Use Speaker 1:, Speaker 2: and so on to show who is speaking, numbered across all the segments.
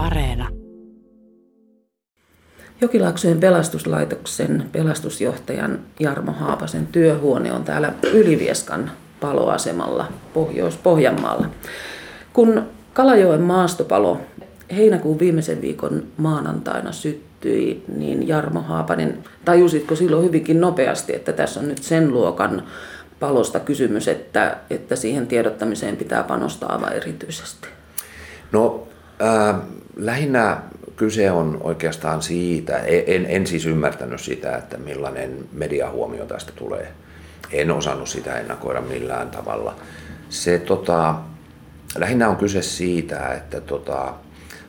Speaker 1: Areena.
Speaker 2: Jokilaaksojen pelastuslaitoksen pelastusjohtajan Jarmo Haapasen työhuone on täällä Ylivieskan paloasemalla Pohjois-Pohjanmaalla. Kun Kalajoen maastopalo heinäkuun viimeisen viikon maanantaina syttyi, niin Jarmo Haapanen, tajusitko silloin hyvinkin nopeasti, että tässä on nyt sen luokan palosta kysymys, että, että siihen tiedottamiseen pitää panostaa aivan erityisesti?
Speaker 3: No äh, lähinnä kyse on oikeastaan siitä, en, en siis ymmärtänyt sitä, että millainen mediahuomio tästä tulee. En osannut sitä ennakoida millään tavalla. Se tota, lähinnä on kyse siitä, että tota,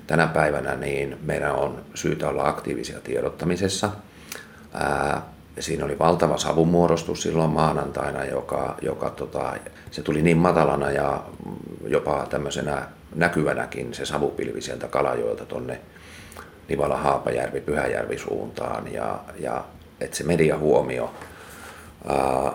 Speaker 3: tänä päivänä niin meidän on syytä olla aktiivisia tiedottamisessa. Ää, siinä oli valtava savumuodostus silloin maanantaina, joka, joka tota, se tuli niin matalana ja jopa tämmöisenä näkyvänäkin se savupilvi sieltä Kalajoilta tonne Nivala, Haapajärvi, Pyhäjärvi suuntaan ja, ja että se mediahuomio, ää,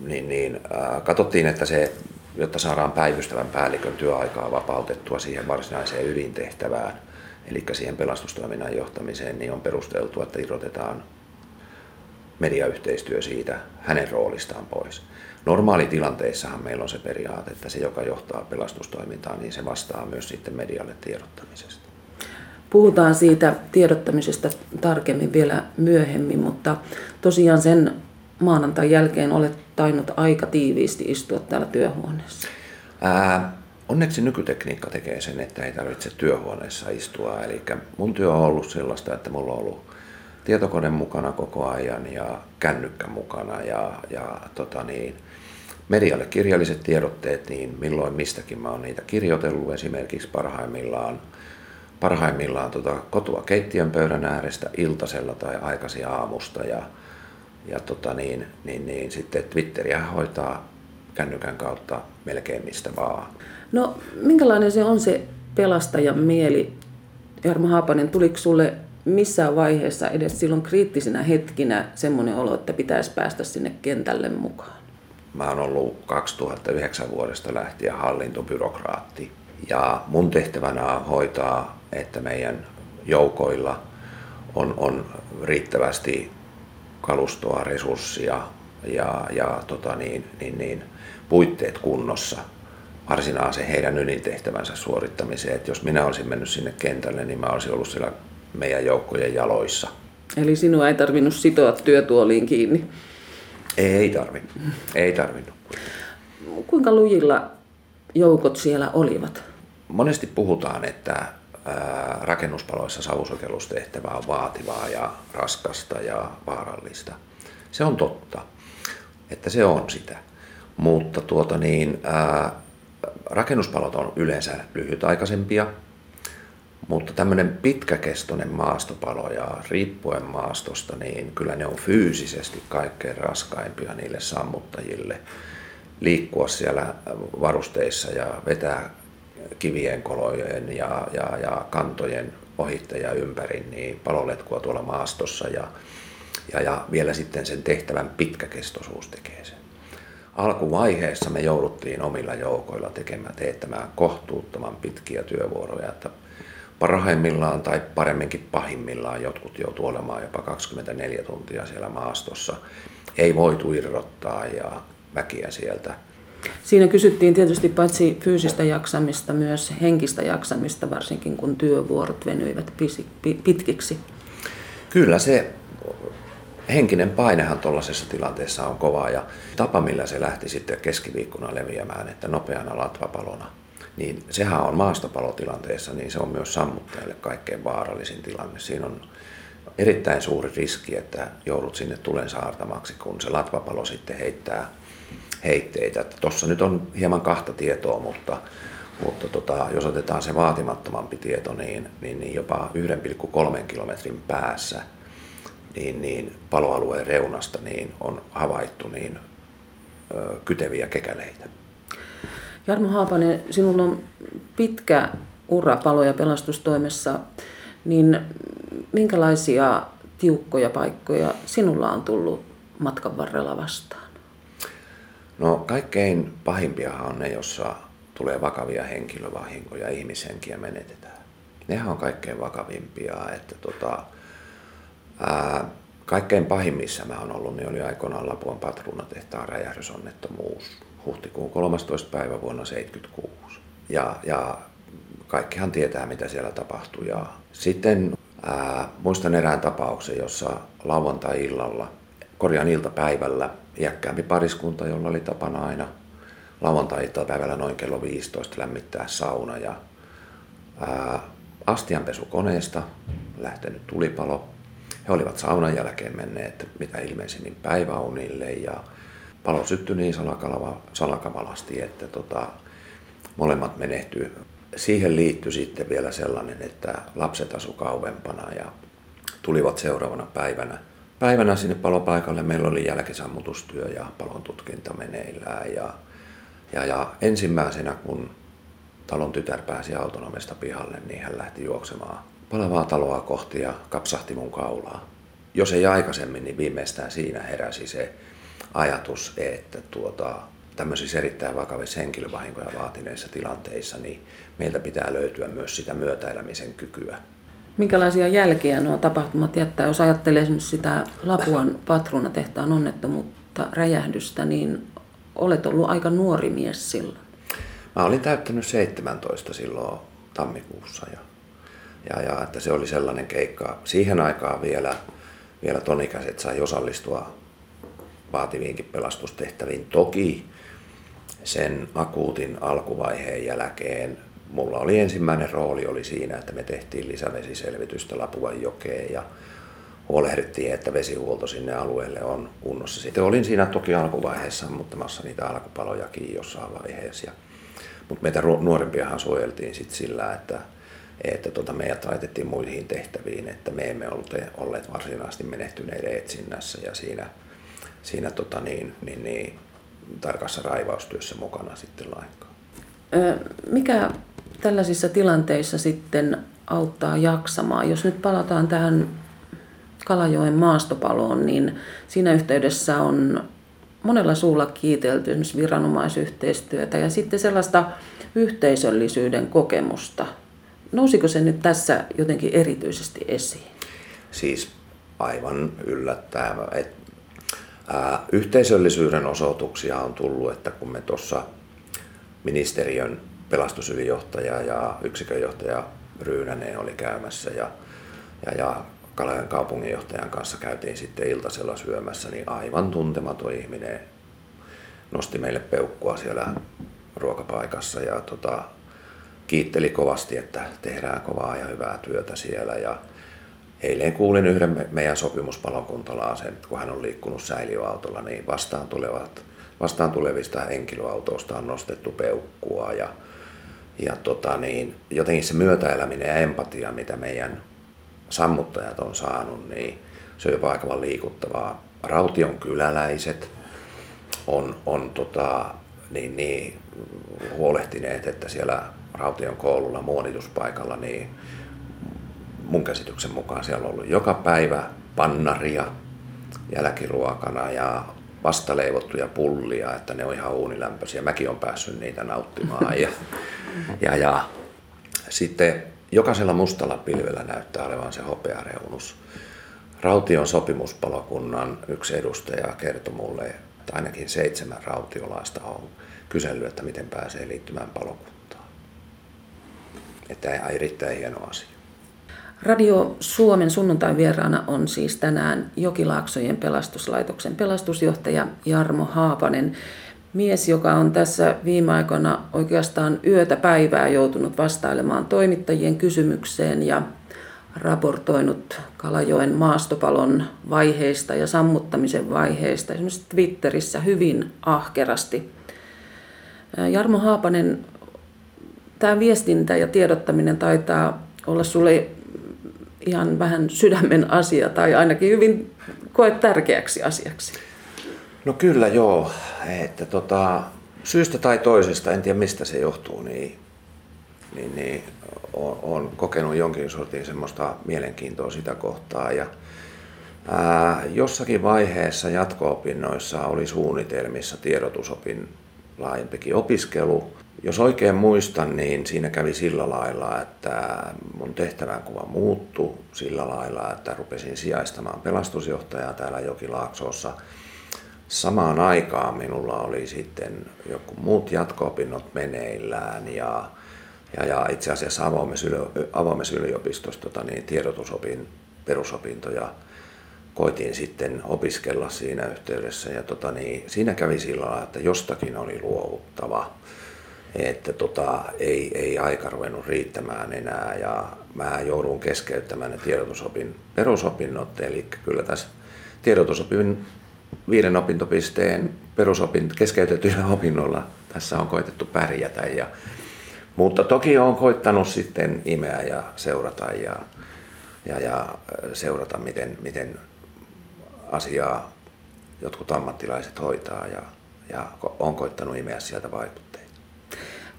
Speaker 3: niin, niin ää, katsottiin, että se, jotta saadaan päivystävän päällikön työaikaa vapautettua siihen varsinaiseen ydintehtävään, eli siihen pelastustoiminnan johtamiseen, niin on perusteltu, että irrotetaan mediayhteistyö siitä hänen roolistaan pois. Normaalitilanteissahan meillä on se periaate, että se, joka johtaa pelastustoimintaa, niin se vastaa myös sitten medialle tiedottamisesta.
Speaker 2: Puhutaan siitä tiedottamisesta tarkemmin vielä myöhemmin, mutta tosiaan sen maanantain jälkeen olet tainnut aika tiiviisti istua täällä työhuoneessa.
Speaker 3: Ää, onneksi nykytekniikka tekee sen, että ei tarvitse työhuoneessa istua. Eli mun työ on ollut sellaista, että mulla on ollut tietokone mukana koko ajan ja kännykkä mukana ja, ja tota niin, medialle kirjalliset tiedotteet, niin milloin mistäkin mä oon niitä kirjoitellut esimerkiksi parhaimmillaan parhaimmillaan tota, kotua keittiön pöydän äärestä iltasella tai aikaisin aamusta ja, ja tota niin, niin, niin, sitten Twitteriä hoitaa kännykän kautta melkein mistä vaan.
Speaker 2: No minkälainen se on se pelastajan mieli? Jarmo Haapanen, tuliko sulle missään vaiheessa edes silloin kriittisinä hetkinä semmoinen olo, että pitäisi päästä sinne kentälle mukaan?
Speaker 3: Mä oon ollut 2009 vuodesta lähtien hallintobyrokraatti ja mun tehtävänä on hoitaa, että meidän joukoilla on, on riittävästi kalustoa, resurssia ja, ja tota niin, niin, niin, puitteet kunnossa varsinaisen heidän ydintehtävänsä suorittamiseen. Et jos minä olisin mennyt sinne kentälle, niin mä olisin ollut siellä meidän joukkojen jaloissa.
Speaker 2: Eli sinua ei tarvinnut sitoa työtuoliin kiinni?
Speaker 3: Ei tarvinnut. Ei tarvinnut.
Speaker 2: Kuinka lujilla joukot siellä olivat?
Speaker 3: Monesti puhutaan, että rakennuspaloissa savusokellustehtävä on vaativaa ja raskasta ja vaarallista. Se on totta, että se on sitä. Mutta tuota niin, ää, rakennuspalot on yleensä lyhytaikaisempia, mutta tämmöinen pitkäkestoinen maastopalo ja riippuen maastosta, niin kyllä ne on fyysisesti kaikkein raskaimpia niille sammuttajille liikkua siellä varusteissa ja vetää kivien kolojen ja, ja, ja kantojen ohittaja ympäri, niin paloletkua tuolla maastossa ja, ja, ja vielä sitten sen tehtävän pitkäkestoisuus tekee sen. Alkuvaiheessa me jouduttiin omilla joukoilla tekemään, teettämään kohtuuttoman pitkiä työvuoroja, että parhaimmillaan tai paremminkin pahimmillaan jotkut joutuu olemaan jopa 24 tuntia siellä maastossa. Ei voitu irrottaa ja väkiä sieltä.
Speaker 2: Siinä kysyttiin tietysti paitsi fyysistä jaksamista, myös henkistä jaksamista, varsinkin kun työvuorot venyivät pitkiksi.
Speaker 3: Kyllä se henkinen painehan tuollaisessa tilanteessa on kova ja tapa millä se lähti sitten keskiviikkona leviämään, että nopeana latvapalona, niin sehän on maastopalotilanteessa, niin se on myös sammuttajalle kaikkein vaarallisin tilanne. Siinä on erittäin suuri riski, että joudut sinne tulen saartamaksi, kun se latvapalo sitten heittää heitteitä. Tuossa nyt on hieman kahta tietoa, mutta, mutta tota, jos otetaan se vaatimattomampi tieto, niin, niin, niin jopa 1,3 kilometrin päässä niin, niin paloalueen reunasta niin on havaittu niin, ö, kyteviä kekäleitä.
Speaker 2: Jarmo Haapanen, sinulla on pitkä ura palo- ja pelastustoimessa, niin minkälaisia tiukkoja paikkoja sinulla on tullut matkan varrella vastaan?
Speaker 3: No kaikkein pahimpia on ne, jossa tulee vakavia henkilövahinkoja, ihmishenkiä menetetään. nehän on kaikkein vakavimpia. Että tota, ää, kaikkein pahimmissa mä on ollut, niin oli aikoinaan Lapuan patruunatehtaan räjähdysonnettomuus huhtikuun 13. päivä vuonna 1976. Ja, ja kaikkihan tietää, mitä siellä tapahtui. Ja sitten ää, muistan erään tapauksen, jossa lauantai-illalla, korjaan iltapäivällä, iäkkäämpi pariskunta, jolla oli tapana aina lauantai-iltapäivällä noin kello 15 lämmittää sauna ja ää, astianpesukoneesta lähtenyt tulipalo. He olivat saunan jälkeen menneet mitä ilmeisimmin päiväunille ja palo syttyi niin salakavalasti, että tota, molemmat menehtyi siihen liittyi sitten vielä sellainen, että lapset asu kauempana ja tulivat seuraavana päivänä. Päivänä sinne palopaikalle meillä oli jälkisammutustyö ja palon tutkinta meneillään. Ja, ja, ja ensimmäisenä, kun talon tytär pääsi autonomista pihalle, niin hän lähti juoksemaan palavaa taloa kohti ja kapsahti mun kaulaa. Jos ei aikaisemmin, niin viimeistään siinä heräsi se ajatus, että tuota, tämmöisissä erittäin vakavissa henkilövahinkoja vaatineissa tilanteissa, niin meiltä pitää löytyä myös sitä myötäelämisen kykyä.
Speaker 2: Minkälaisia jälkiä nuo tapahtumat jättää? Jos ajattelee esimerkiksi sitä Lapuan patruunatehtaan onnettomuutta, räjähdystä, niin olet ollut aika nuori mies silloin.
Speaker 3: Mä olin täyttänyt 17 silloin tammikuussa ja, ja, ja että se oli sellainen keikka. Siihen aikaan vielä, vielä tonikäiset sai osallistua vaativiinkin pelastustehtäviin. Toki sen akuutin alkuvaiheen jälkeen mulla oli ensimmäinen rooli oli siinä, että me tehtiin lisävesiselvitystä Lapuan jokeen ja huolehdittiin, että vesihuolto sinne alueelle on kunnossa. Sitten olin siinä toki alkuvaiheessa muuttamassa niitä alkupalojakin jossain vaiheessa. Mutta meitä nuorempiahan suojeltiin sit sillä, että, että tota meidät laitettiin muihin tehtäviin, että me emme ollut olleet varsinaisesti menehtyneiden etsinnässä ja siinä, siinä tota niin, niin, niin, tarkassa raivaustyössä mukana sitten lainkaan.
Speaker 2: Mikä tällaisissa tilanteissa sitten auttaa jaksamaan? Jos nyt palataan tähän Kalajoen maastopaloon, niin siinä yhteydessä on monella suulla kiitelty esimerkiksi viranomaisyhteistyötä ja sitten sellaista yhteisöllisyyden kokemusta. Nousiko se nyt tässä jotenkin erityisesti esiin?
Speaker 3: Siis aivan yllättävää. että Yhteisöllisyyden osoituksia on tullut, että kun me tuossa ministeriön pelastusylijohtaja ja yksikönjohtaja Ryynänen oli käymässä ja, ja, ja Kalajan kaupunginjohtajan kanssa käytiin sitten iltasella syömässä, niin aivan tuntematon ihminen nosti meille peukkua siellä ruokapaikassa ja tota, kiitteli kovasti, että tehdään kovaa ja hyvää työtä siellä. Ja Eilen kuulin yhden meidän sopimuspalokuntalaisen, kun hän on liikkunut säiliöautolla, niin vastaan, tulevat, vastaan tulevista henkilöautoista on nostettu peukkua ja, ja tota niin, jotenkin se myötäeläminen ja empatia, mitä meidän sammuttajat on saanut, niin se on jopa aika liikuttavaa. Raution kyläläiset on, on tota, niin, niin, huolehtineet, että siellä Raution koululla muonituspaikalla niin mun käsityksen mukaan siellä on ollut joka päivä pannaria jälkiruokana ja vastaleivottuja pullia, että ne on ihan uunilämpöisiä. Mäkin on päässyt niitä nauttimaan. Ja, ja, ja sitten jokaisella mustalla pilvellä näyttää olevan se hopeareunus. Raution sopimuspalokunnan yksi edustaja kertoi mulle, että ainakin seitsemän rautiolaista on kysellyt, että miten pääsee liittymään palokuntaan. Että erittäin hieno asia.
Speaker 2: Radio Suomen sunnuntain vieraana on siis tänään Jokilaaksojen pelastuslaitoksen pelastusjohtaja Jarmo Haapanen. Mies, joka on tässä viime aikoina oikeastaan yötä päivää joutunut vastailemaan toimittajien kysymykseen ja raportoinut Kalajoen maastopalon vaiheista ja sammuttamisen vaiheista esimerkiksi Twitterissä hyvin ahkerasti. Jarmo Haapanen, tämä viestintä ja tiedottaminen taitaa olla sulle ihan vähän sydämen asia tai ainakin hyvin koet tärkeäksi asiaksi?
Speaker 3: No kyllä joo, että tota, syystä tai toisesta, en tiedä mistä se johtuu, niin, niin, niin on, on kokenut jonkin sortin semmoista mielenkiintoa sitä kohtaa ja ää, jossakin vaiheessa jatko-opinnoissa oli suunnitelmissa tiedotusopin laajempikin opiskelu jos oikein muistan, niin siinä kävi sillä lailla, että mun tehtävänkuva muuttui sillä lailla, että rupesin sijaistamaan pelastusjohtajaa täällä Jokilaaksossa. Samaan aikaan minulla oli sitten joku muut jatko-opinnot meneillään ja, ja, ja itse asiassa avoimessa yliopistossa tota, niin tiedotusopin perusopintoja koitin sitten opiskella siinä yhteydessä. Ja tota, niin, siinä kävi sillä lailla, että jostakin oli luovuttava että tota, ei, ei aika ruvennut riittämään enää ja mä joudun keskeyttämään ne tiedotusopin perusopinnot, eli kyllä tässä tiedotusopin viiden opintopisteen perusopin keskeytetyillä opinnoilla tässä on koitettu pärjätä. Ja, mutta toki on koittanut sitten imeä ja seurata ja, ja, ja seurata, miten, miten asiaa jotkut ammattilaiset hoitaa ja, ja on koittanut imeä sieltä vaikutteita.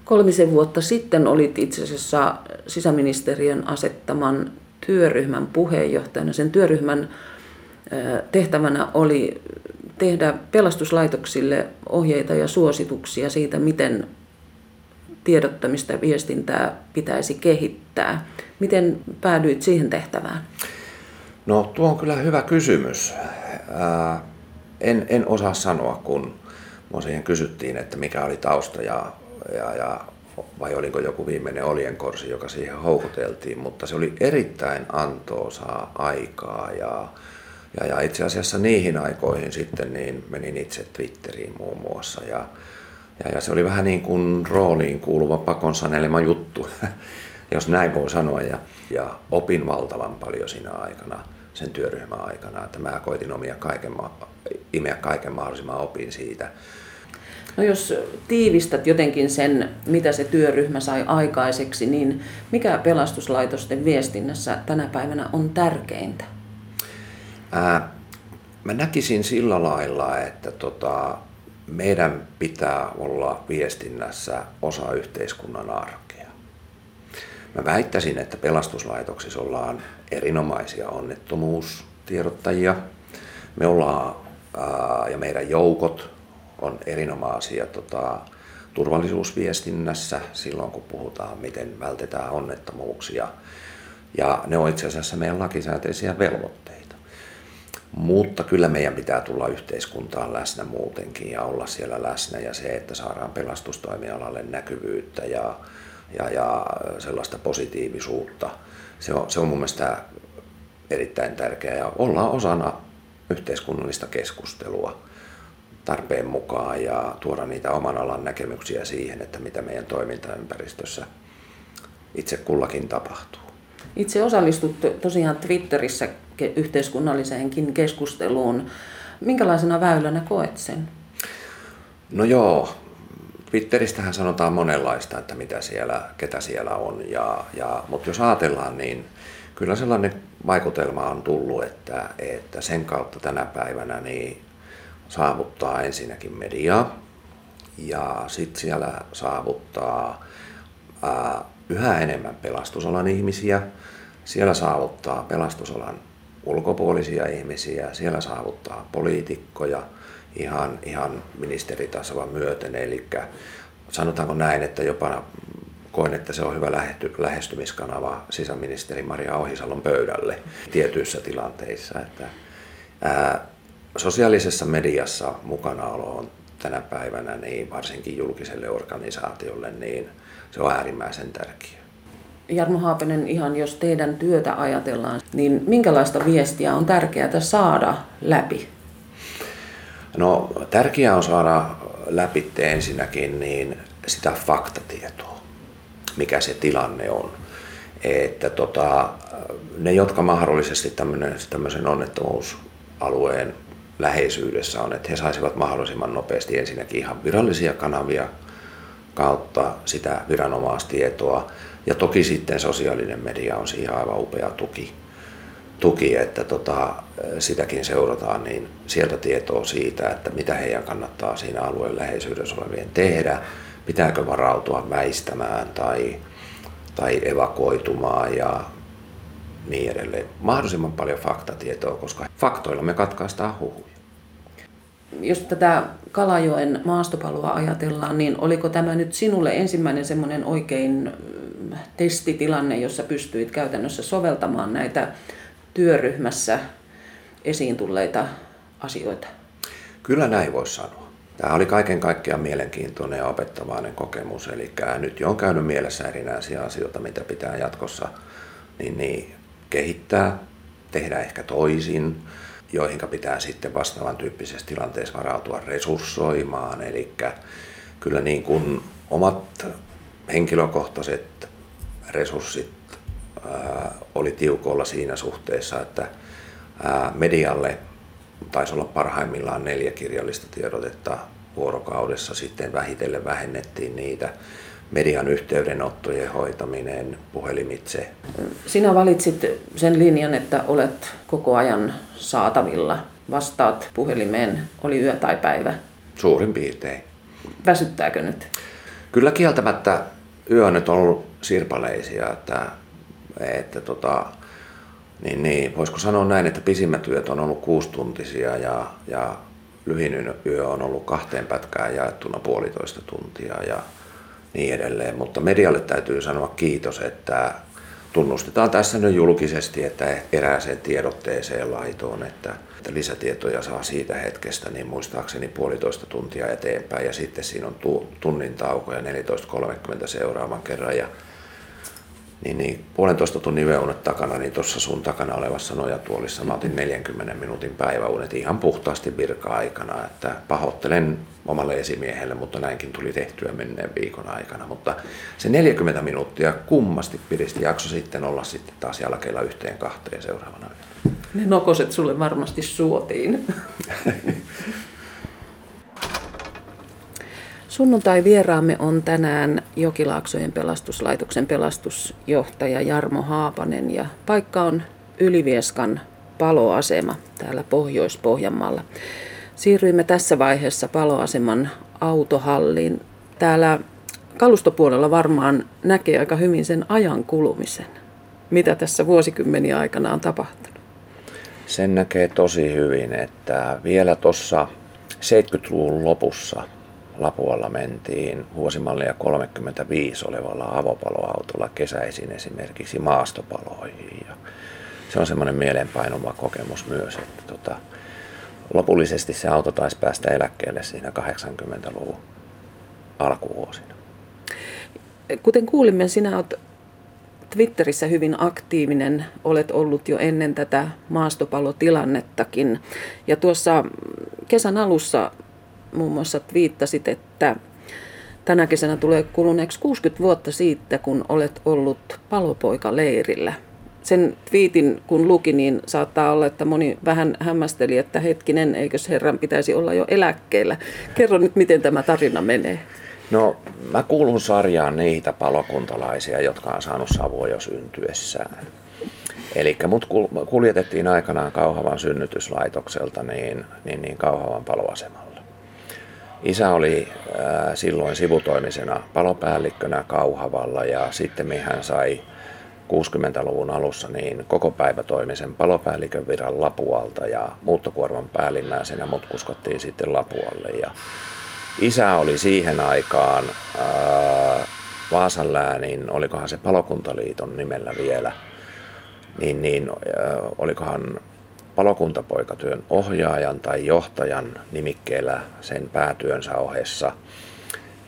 Speaker 2: Kolmisen vuotta sitten olit itse asiassa sisäministeriön asettaman työryhmän puheenjohtajana. Sen työryhmän tehtävänä oli tehdä pelastuslaitoksille ohjeita ja suosituksia siitä, miten tiedottamista ja viestintää pitäisi kehittää. Miten päädyit siihen tehtävään?
Speaker 3: No tuo on kyllä hyvä kysymys. Ää, en, en osaa sanoa, kun minua siihen kysyttiin, että mikä oli tausta ja ja, ja vai oliko joku viimeinen oljenkorsi, joka siihen houkuteltiin, mutta se oli erittäin antoosaa aikaa ja, ja, ja itse asiassa niihin aikoihin sitten niin menin itse Twitteriin muun muassa ja, ja, ja se oli vähän niin kuin rooliin kuuluva pakon sanelema juttu, jos näin voi sanoa. Ja, ja opin valtavan paljon siinä aikana, sen työryhmän aikana, että mä koitin omia kaiken, imeä kaiken mahdollisimman opin siitä
Speaker 2: No jos tiivistät jotenkin sen, mitä se työryhmä sai aikaiseksi, niin mikä pelastuslaitosten viestinnässä tänä päivänä on tärkeintä?
Speaker 3: Ää, mä näkisin sillä lailla, että tota, meidän pitää olla viestinnässä osa yhteiskunnan arkea. Mä väittäisin, että pelastuslaitoksissa ollaan erinomaisia onnettomuustiedottajia. Me ollaan, ää, ja meidän joukot on erinomaisia tota, turvallisuusviestinnässä silloin, kun puhutaan, miten vältetään onnettomuuksia. Ja ne on itse asiassa meidän lakisääteisiä velvoitteita. Mutta kyllä meidän pitää tulla yhteiskuntaan läsnä muutenkin ja olla siellä läsnä ja se, että saadaan pelastustoimialalle näkyvyyttä ja, ja, ja sellaista positiivisuutta. Se on, se on mun mielestä erittäin tärkeää ja ollaan osana yhteiskunnallista keskustelua tarpeen mukaan ja tuoda niitä oman alan näkemyksiä siihen, että mitä meidän toimintaympäristössä itse kullakin tapahtuu.
Speaker 2: Itse osallistut tosiaan Twitterissä yhteiskunnalliseenkin keskusteluun. Minkälaisena väylänä koet sen?
Speaker 3: No joo, Twitteristähän sanotaan monenlaista, että mitä siellä, ketä siellä on. Ja, ja, mutta jos ajatellaan, niin kyllä sellainen vaikutelma on tullut, että, että sen kautta tänä päivänä niin saavuttaa ensinnäkin mediaa ja sitten siellä saavuttaa ää, yhä enemmän pelastusalan ihmisiä. Siellä saavuttaa pelastusalan ulkopuolisia ihmisiä, siellä saavuttaa poliitikkoja ihan, ihan ministeritasoa myöten. Eli sanotaanko näin, että jopa koen, että se on hyvä lähestymiskanava sisäministeri Maria Ohisalon pöydälle tietyissä tilanteissa. Että, ää, sosiaalisessa mediassa mukanaolo on tänä päivänä, niin varsinkin julkiselle organisaatiolle, niin se on äärimmäisen tärkeää.
Speaker 2: Jarmo Haapanen, ihan jos teidän työtä ajatellaan, niin minkälaista viestiä on tärkeää saada läpi?
Speaker 3: No tärkeää on saada läpi ensinnäkin niin sitä faktatietoa, mikä se tilanne on. Että tota, ne, jotka mahdollisesti tämmöisen onnettomuusalueen läheisyydessä on, että he saisivat mahdollisimman nopeasti ensinnäkin ihan virallisia kanavia kautta sitä viranomaistietoa. Ja toki sitten sosiaalinen media on siihen aivan upea tuki, tuki että tota, sitäkin seurataan, niin sieltä tietoa siitä, että mitä heidän kannattaa siinä alueen läheisyydessä olevien tehdä, pitääkö varautua väistämään tai, tai evakuoitumaan ja niin edelleen. Mahdollisimman paljon faktatietoa, koska faktoilla me katkaistaan huhuja.
Speaker 2: jos tätä Kalajoen maastopaloa ajatellaan, niin oliko tämä nyt sinulle ensimmäinen semmoinen oikein testitilanne, jossa pystyit käytännössä soveltamaan näitä työryhmässä esiin tulleita asioita?
Speaker 3: Kyllä näin voisi sanoa. Tämä oli kaiken kaikkiaan mielenkiintoinen ja opettavainen kokemus. Eli nyt jo on käynyt mielessä erinäisiä asioita, mitä pitää jatkossa niin, niin, kehittää, tehdä ehkä toisin, joihin pitää sitten vastaavan tyyppisessä tilanteessa varautua resurssoimaan. Eli kyllä niin kuin omat henkilökohtaiset resurssit ää, oli tiukolla siinä suhteessa, että ää, medialle taisi olla parhaimmillaan neljä kirjallista tiedotetta vuorokaudessa, sitten vähitellen vähennettiin niitä median yhteydenottojen hoitaminen puhelimitse.
Speaker 2: Sinä valitsit sen linjan, että olet koko ajan saatavilla. Vastaat puhelimeen, oli yö tai päivä.
Speaker 3: Suurin piirtein.
Speaker 2: Väsyttääkö nyt?
Speaker 3: Kyllä kieltämättä yö on nyt ollut sirpaleisia, että, että tota, niin, niin, voisiko sanoa näin, että pisimmät yöt on ollut kuustuntisia ja, ja lyhin yö on ollut kahteen pätkään jaettuna puolitoista tuntia ja niin edelleen. Mutta medialle täytyy sanoa kiitos, että tunnustetaan tässä nyt julkisesti, että erääseen tiedotteeseen laitoon, että, että lisätietoja saa siitä hetkestä, niin muistaakseni puolitoista tuntia eteenpäin ja sitten siinä on tunnin tauko ja 14.30 seuraavan kerran ja niin, niin puolentoista tunnin yöunet takana, niin tuossa sun takana olevassa nojatuolissa mä otin 40 minuutin päiväunet ihan puhtaasti virka-aikana, että pahoittelen omalle esimiehelle, mutta näinkin tuli tehtyä menneen viikon aikana. Mutta se 40 minuuttia kummasti piristi jakso sitten olla sitten taas jälkeellä yhteen kahteen seuraavana yönä.
Speaker 2: Ne nokoset sulle varmasti suotiin. Sunnuntai vieraamme on tänään Jokilaaksojen pelastuslaitoksen pelastusjohtaja Jarmo Haapanen ja paikka on Ylivieskan paloasema täällä Pohjois-Pohjanmaalla. Siirryimme tässä vaiheessa paloaseman autohalliin. Täällä kalustopuolella varmaan näkee aika hyvin sen ajan kulumisen. Mitä tässä vuosikymmeniä aikana on tapahtunut?
Speaker 3: Sen näkee tosi hyvin, että vielä tuossa 70-luvun lopussa Lapualla mentiin vuosimallia 35 olevalla avopaloautolla kesäisin esimerkiksi maastopaloihin. Ja se on semmoinen mielenpainuva kokemus myös, että tota, lopullisesti se auto taisi päästä eläkkeelle siinä 80-luvun alkuvuosina.
Speaker 2: Kuten kuulimme, sinä olet Twitterissä hyvin aktiivinen, olet ollut jo ennen tätä maastopalotilannettakin. Ja tuossa kesän alussa muun muassa viittasit, että tänä kesänä tulee kuluneeksi 60 vuotta siitä, kun olet ollut palopoika-leirillä. Sen twiitin kun luki, niin saattaa olla, että moni vähän hämmästeli, että hetkinen, eikös herran pitäisi olla jo eläkkeellä. Kerro nyt, miten tämä tarina menee.
Speaker 3: No, mä kuulun sarjaan niitä palokuntalaisia, jotka on saanut savua jo syntyessään. Eli mut kuljetettiin aikanaan Kauhavan synnytyslaitokselta niin, niin, niin Kauhavan paloasemalle. Isä oli äh, silloin sivutoimisena palopäällikkönä Kauhavalla ja sitten hän sai 60-luvun alussa niin koko päivä toimisen palopäällikön viran Lapualta ja muuttokuorman päällimmäisenä mut kuskottiin sitten Lapualle. Ja isä oli siihen aikaan äh, Vaasan läänin, olikohan se palokuntaliiton nimellä vielä, niin, niin äh, olikohan palokuntapoikatyön ohjaajan tai johtajan nimikkeellä sen päätyönsä ohessa.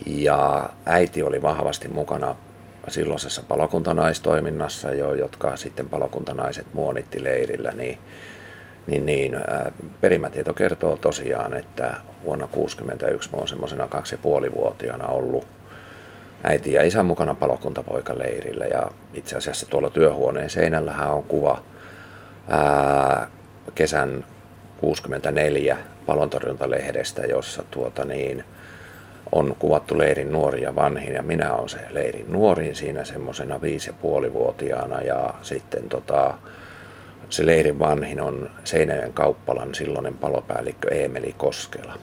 Speaker 3: Ja äiti oli vahvasti mukana silloisessa palokuntanaistoiminnassa jo, jotka sitten palokuntanaiset muonitti leirillä, niin, niin, niin perimätieto kertoo tosiaan, että vuonna 1961 olen semmoisena kaksi ja puolivuotiaana ollut äiti ja isän mukana palokuntapoikaleirillä ja itse asiassa tuolla työhuoneen seinällähän on kuva ää, kesän 64 palontorjuntalehdestä, jossa tuota niin, on kuvattu leirin nuori ja vanhin ja minä olen se leirin nuorin siinä semmoisena viisi ja puolivuotiaana ja sitten tota, se leirin vanhin on Seinäjoen kauppalan silloinen palopäällikkö Eemeli Koskela.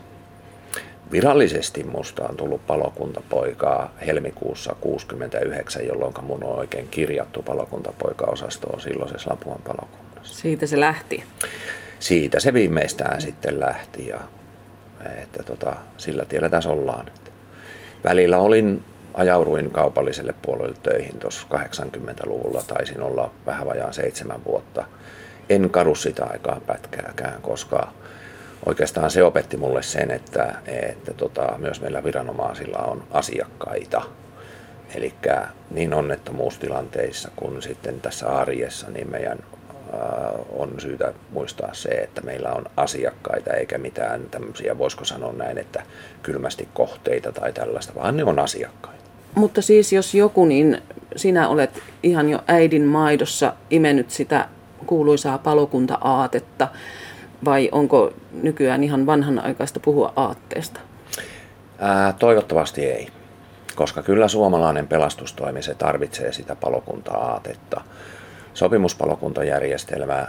Speaker 3: Virallisesti musta on tullut palokuntapoikaa helmikuussa 69, jolloin mun on oikein kirjattu palokuntapoika-osastoon silloisessa Lapuan palokunnassa.
Speaker 2: Siitä se lähti?
Speaker 3: Siitä se viimeistään sitten lähti ja että tota, sillä tiellä tässä ollaan. Välillä olin, ajauduin kaupalliselle puolelle töihin tuossa 80-luvulla, taisin olla vähän vajaan seitsemän vuotta. En kadu sitä aikaa pätkääkään, koska oikeastaan se opetti mulle sen, että, että tota, myös meillä viranomaisilla on asiakkaita. Eli niin onnettomuustilanteissa kuin sitten tässä arjessa, niin meidän on syytä muistaa se, että meillä on asiakkaita eikä mitään tämmöisiä, voisiko sanoa näin, että kylmästi kohteita tai tällaista, vaan ne on asiakkaita.
Speaker 2: Mutta siis jos joku, niin sinä olet ihan jo äidin maidossa imennyt sitä kuuluisaa palokunta-aatetta, vai onko nykyään ihan vanhanaikaista puhua aatteesta?
Speaker 3: Ää, toivottavasti ei, koska kyllä suomalainen pelastustoimi se tarvitsee sitä palokunta-aatetta sopimuspalokuntajärjestelmä,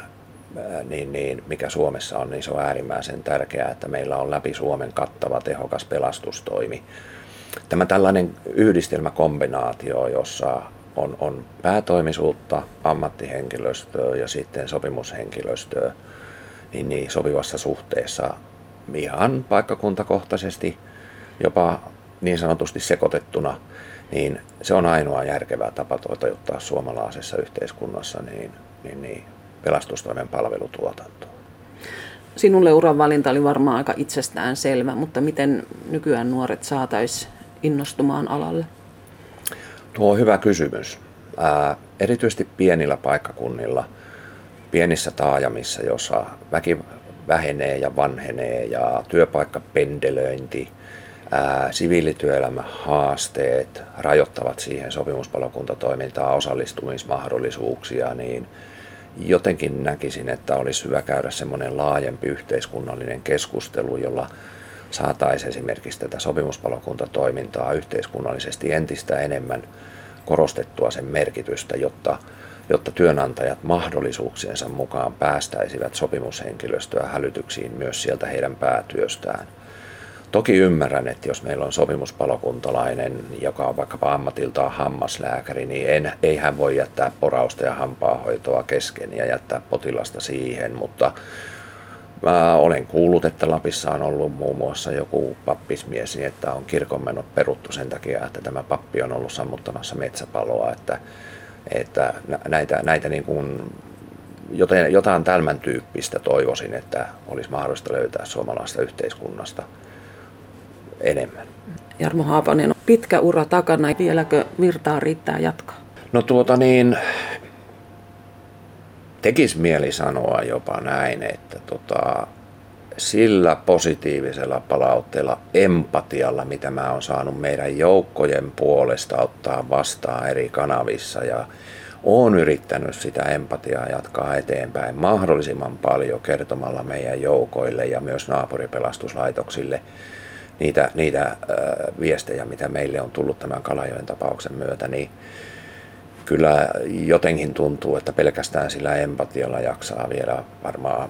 Speaker 3: niin, niin, mikä Suomessa on, niin se on äärimmäisen tärkeää, että meillä on läpi Suomen kattava tehokas pelastustoimi. Tämä tällainen yhdistelmäkombinaatio, jossa on, on päätoimisuutta, ammattihenkilöstöä ja sitten sopimushenkilöstöä, niin, niin sopivassa suhteessa ihan paikkakuntakohtaisesti, jopa niin sanotusti sekoitettuna – niin se on ainoa järkevä tapa toteuttaa suomalaisessa yhteiskunnassa niin, niin, niin pelastustoimen palvelutuotantoa.
Speaker 2: Sinulle uran valinta oli varmaan aika itsestään selvä, mutta miten nykyään nuoret saataisiin innostumaan alalle?
Speaker 3: Tuo on hyvä kysymys. Ää, erityisesti pienillä paikkakunnilla, pienissä taajamissa, jossa väki vähenee ja vanhenee ja työpaikkapendelöinti – ää, siviilityöelämän haasteet rajoittavat siihen sopimuspalokuntatoimintaan osallistumismahdollisuuksia, niin jotenkin näkisin, että olisi hyvä käydä semmoinen laajempi yhteiskunnallinen keskustelu, jolla saataisiin esimerkiksi tätä sopimuspalokuntatoimintaa yhteiskunnallisesti entistä enemmän korostettua sen merkitystä, jotta, jotta työnantajat mahdollisuuksiensa mukaan päästäisivät sopimushenkilöstöä hälytyksiin myös sieltä heidän päätyöstään. Toki ymmärrän, että jos meillä on sopimuspalokuntalainen, joka on vaikkapa ammatiltaan hammaslääkäri, niin en, ei hän voi jättää porausta ja hampaahoitoa kesken ja jättää potilasta siihen, mutta Mä olen kuullut, että Lapissa on ollut muun muassa joku pappismies, niin että on kirkonmenot peruttu sen takia, että tämä pappi on ollut sammuttamassa metsäpaloa, että, että näitä, näitä niin kuin, jotain, jotain tämän tyyppistä toivoisin, että olisi mahdollista löytää suomalaista yhteiskunnasta enemmän.
Speaker 2: Jarmo Haapanen, pitkä ura takana. Vieläkö virtaa riittää jatkaa?
Speaker 3: No tuota niin, tekis mieli sanoa jopa näin, että tota, sillä positiivisella palautteella, empatialla, mitä mä oon saanut meidän joukkojen puolesta ottaa vastaan eri kanavissa ja oon yrittänyt sitä empatiaa jatkaa eteenpäin mahdollisimman paljon kertomalla meidän joukoille ja myös naapuripelastuslaitoksille niitä, niitä äh, viestejä, mitä meille on tullut tämän Kalajoen tapauksen myötä, niin kyllä jotenkin tuntuu, että pelkästään sillä empatialla jaksaa vielä varmaan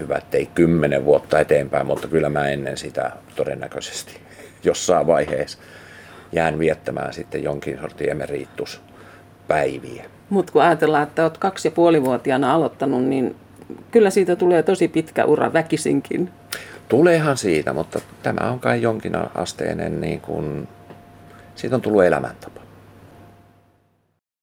Speaker 3: hyvä, ei kymmenen vuotta eteenpäin, mutta kyllä mä ennen sitä todennäköisesti jossain vaiheessa jään viettämään sitten jonkin sortin emerituspäiviä.
Speaker 2: Mutta kun ajatellaan, että olet kaksi ja puolivuotiaana aloittanut, niin kyllä siitä tulee tosi pitkä ura väkisinkin.
Speaker 3: Tuleehan siitä, mutta tämä on kai jonkin asteinen, niin kuin, siitä on tullut elämäntapa.